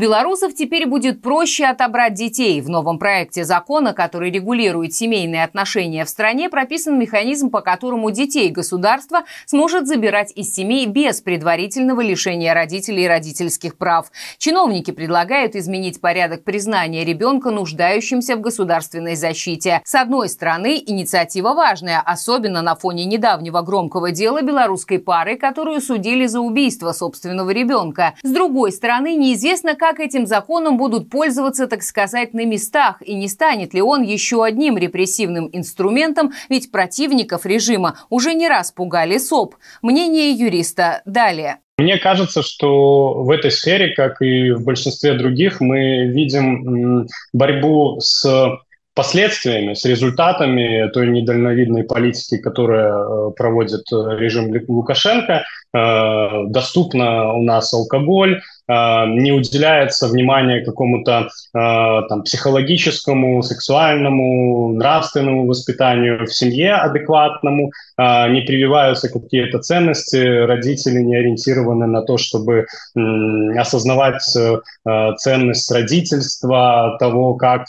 белорусов теперь будет проще отобрать детей. В новом проекте закона, который регулирует семейные отношения в стране, прописан механизм, по которому детей государство сможет забирать из семей без предварительного лишения родителей родительских прав. Чиновники предлагают изменить порядок признания ребенка нуждающимся в государственной защите. С одной стороны, инициатива важная, особенно на фоне недавнего громкого дела белорусской пары, которую судили за убийство собственного ребенка. С другой стороны, неизвестно, как этим законом будут пользоваться, так сказать, на местах, и не станет ли он еще одним репрессивным инструментом, ведь противников режима уже не раз пугали СОП. Мнение юриста далее. Мне кажется, что в этой сфере, как и в большинстве других, мы видим борьбу с последствиями, с результатами той недальновидной политики, которая э, проводит э, режим Лукашенко. Э, доступно у нас алкоголь, не уделяется внимания какому-то э, там, психологическому, сексуальному, нравственному воспитанию в семье адекватному, э, не прививаются какие-то ценности, родители не ориентированы на то, чтобы осознавать ценность родительства, того, как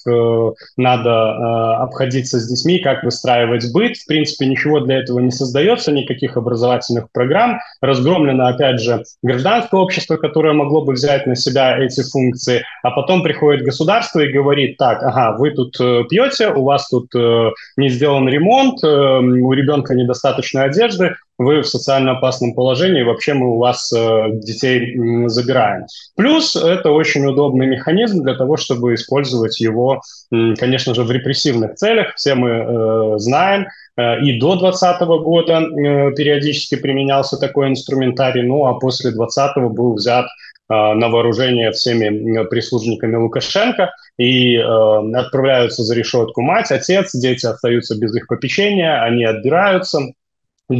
надо обходиться с детьми, как выстраивать быт. В принципе, ничего для этого не создается, никаких образовательных программ. Разгромлено, опять же, гражданское общество, которое могло бы бы взять на себя эти функции, а потом приходит государство и говорит, так, ага, вы тут э, пьете, у вас тут э, не сделан ремонт, э, у ребенка недостаточно одежды, вы в социально опасном положении, вообще мы у вас э, детей забираем. Плюс это очень удобный механизм для того, чтобы использовать его, э, конечно же, в репрессивных целях. Все мы э, знаем, э, и до 2020 года э, периодически применялся такой инструментарий, ну а после 2020 был взят Э, на вооружение всеми прислужниками Лукашенко и отправляются за решетку мать, отец, дети остаются без их попечения, они отбираются,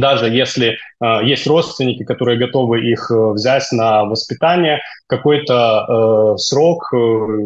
даже если э, есть родственники, которые готовы их э, взять на воспитание, какой-то э, срок, э,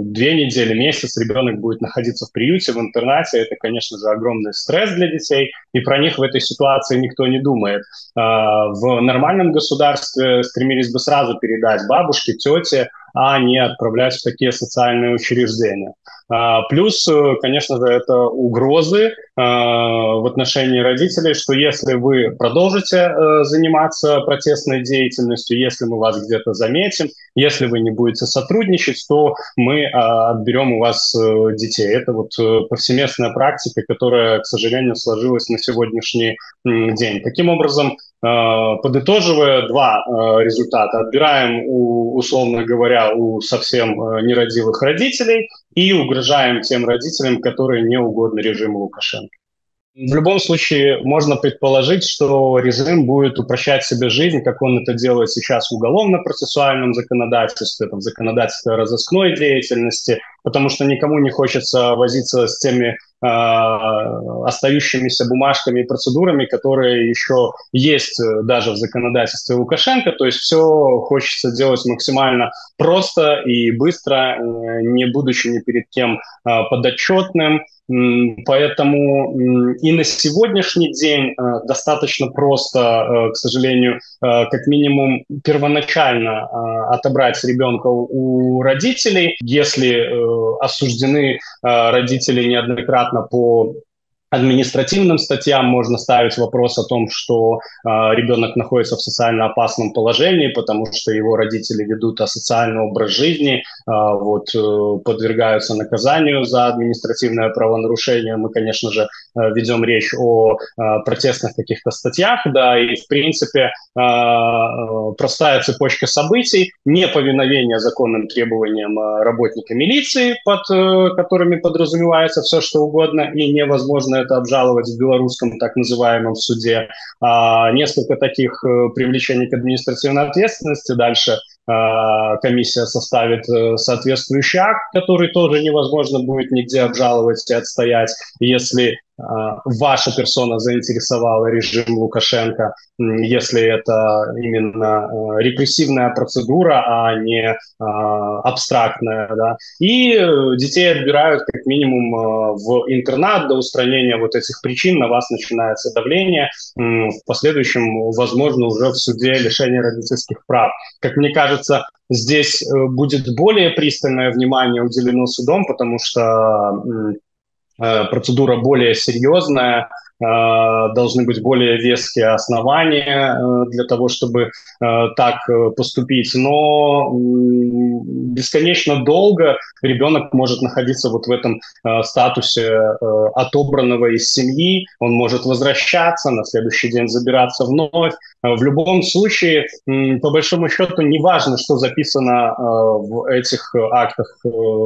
две недели, месяц ребенок будет находиться в приюте, в интернате, это, конечно же, огромный стресс для детей, и про них в этой ситуации никто не думает. Э, в нормальном государстве стремились бы сразу передать бабушке, тете, а не отправлять в такие социальные учреждения. А, плюс, э, конечно же, это угрозы а, в отношении родителей, что если вы продолжите э, заниматься протестной деятельностью, если мы вас где-то заметим, если вы не будете сотрудничать, то мы а, отберем у вас э, детей. Это вот повсеместная практика, которая, к сожалению, сложилась на сегодняшний день. Таким образом, подытоживая два результата, отбираем, у, условно говоря, у совсем нерадивых родителей и угрожаем тем родителям, которые не угодны режиму Лукашенко. В любом случае, можно предположить, что режим будет упрощать себе жизнь, как он это делает сейчас в уголовно-процессуальном законодательстве, в законодательстве разыскной деятельности, потому что никому не хочется возиться с теми э, остающимися бумажками и процедурами, которые еще есть э, даже в законодательстве Лукашенко. То есть все хочется делать максимально просто и быстро, э, не будучи ни перед кем э, подотчетным, Поэтому и на сегодняшний день э, достаточно просто, к сожалению, как минимум первоначально отобрать ребенка у родителей, если осуждены родители неоднократно по административным статьям можно ставить вопрос о том, что э, ребенок находится в социально опасном положении, потому что его родители ведут асоциальный образ жизни, э, вот, э, подвергаются наказанию за административное правонарушение. Мы, конечно же, э, ведем речь о э, протестных каких-то статьях, да, и, в принципе, э, простая цепочка событий, неповиновение законным требованиям э, работника милиции, под э, которыми подразумевается все, что угодно, и невозможно можно это обжаловать в белорусском так называемом суде. А, несколько таких э, привлечений к административной ответственности. Дальше комиссия составит э, соответствующий акт, который тоже невозможно будет нигде обжаловать и отстоять, если а, ваша персона заинтересовала режим Лукашенко, если это именно э, репрессивная процедура, а не абстрактная. Да? И э, детей отбирают как минимум э, в интернат до устранения вот этих причин, на вас начинается давление, в последующем, возможно, уже в суде лишение родительских прав. Как мне кажется, кажется, здесь будет более пристальное внимание уделено судом, потому что процедура более серьезная, Э, должны быть более веские основания э, для того, чтобы э, так поступить. Но бесконечно долго ребенок может находиться вот в этом статусе отобранного из семьи, он может возвращаться, на следующий день забираться вновь. В любом случае, по большому счету, не важно, что записано в этих актах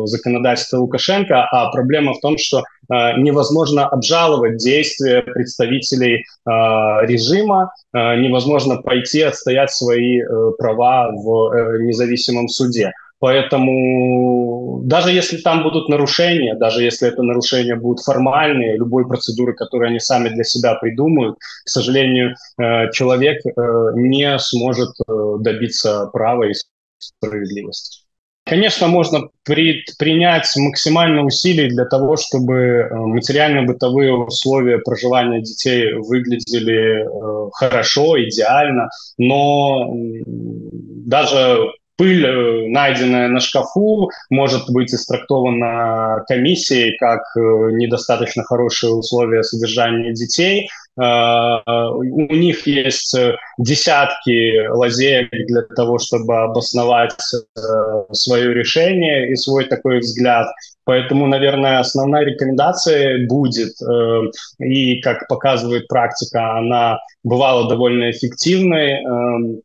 законодательства Лукашенко, а проблема в том, что невозможно обжаловать действия представителей э, режима, э, невозможно пойти отстоять свои э, права в э, независимом суде. Поэтому даже если там будут нарушения, даже если это нарушения будут формальные, любой процедуры, которые они сами для себя придумают, к сожалению, э, человек э, не сможет э, добиться права и справедливости. Конечно, можно при, принять максимально усилий для того, чтобы материально-бытовые условия проживания детей выглядели хорошо, идеально, но даже пыль, э, найденная на шкафу, может быть истрактована комиссией как э, недостаточно хорошие условия содержания детей. Э, у них есть десятки лазеек для того, чтобы обосновать свое решение и свой такой взгляд. Поэтому, наверное, основная рекомендация будет, и как показывает практика, она бывала довольно эффективной, эм,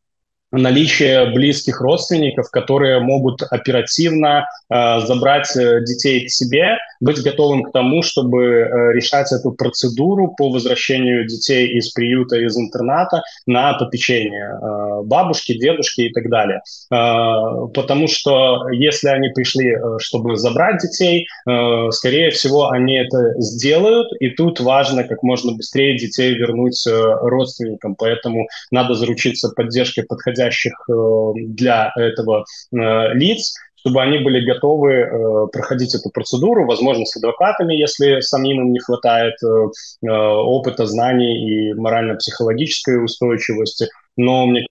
наличие близких родственников, которые могут оперативно э, забрать э, детей к себе, быть готовым к тому, чтобы э, решать эту процедуру по возвращению детей из приюта, из интерната на попечение э, бабушки, дедушки и так далее. Э, потому что если они пришли, э, чтобы забрать детей, э, скорее всего, они это сделают, и тут важно как можно быстрее детей вернуть э, родственникам, поэтому надо заручиться поддержкой подходящих подходящих э, для этого э, лиц, чтобы они были готовы э, проходить эту процедуру, возможно, с адвокатами, если самим им не хватает опыта, знаний и морально-психологической устойчивости. Но мне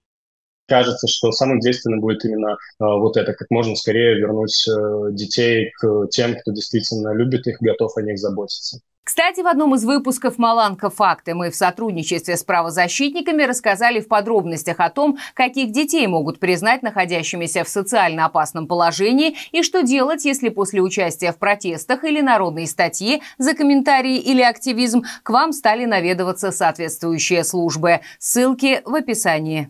кажется, что самым действенным будет именно вот это, как можно скорее вернуть детей к тем, кто действительно любит их, готов о них заботиться. Кстати, в одном из выпусков «Маланка. Факты» мы в сотрудничестве с правозащитниками рассказали в подробностях о том, каких детей могут признать находящимися в социально опасном положении и что делать, если после участия в протестах или народной статье за комментарии или активизм к вам стали наведываться соответствующие службы. Ссылки в описании.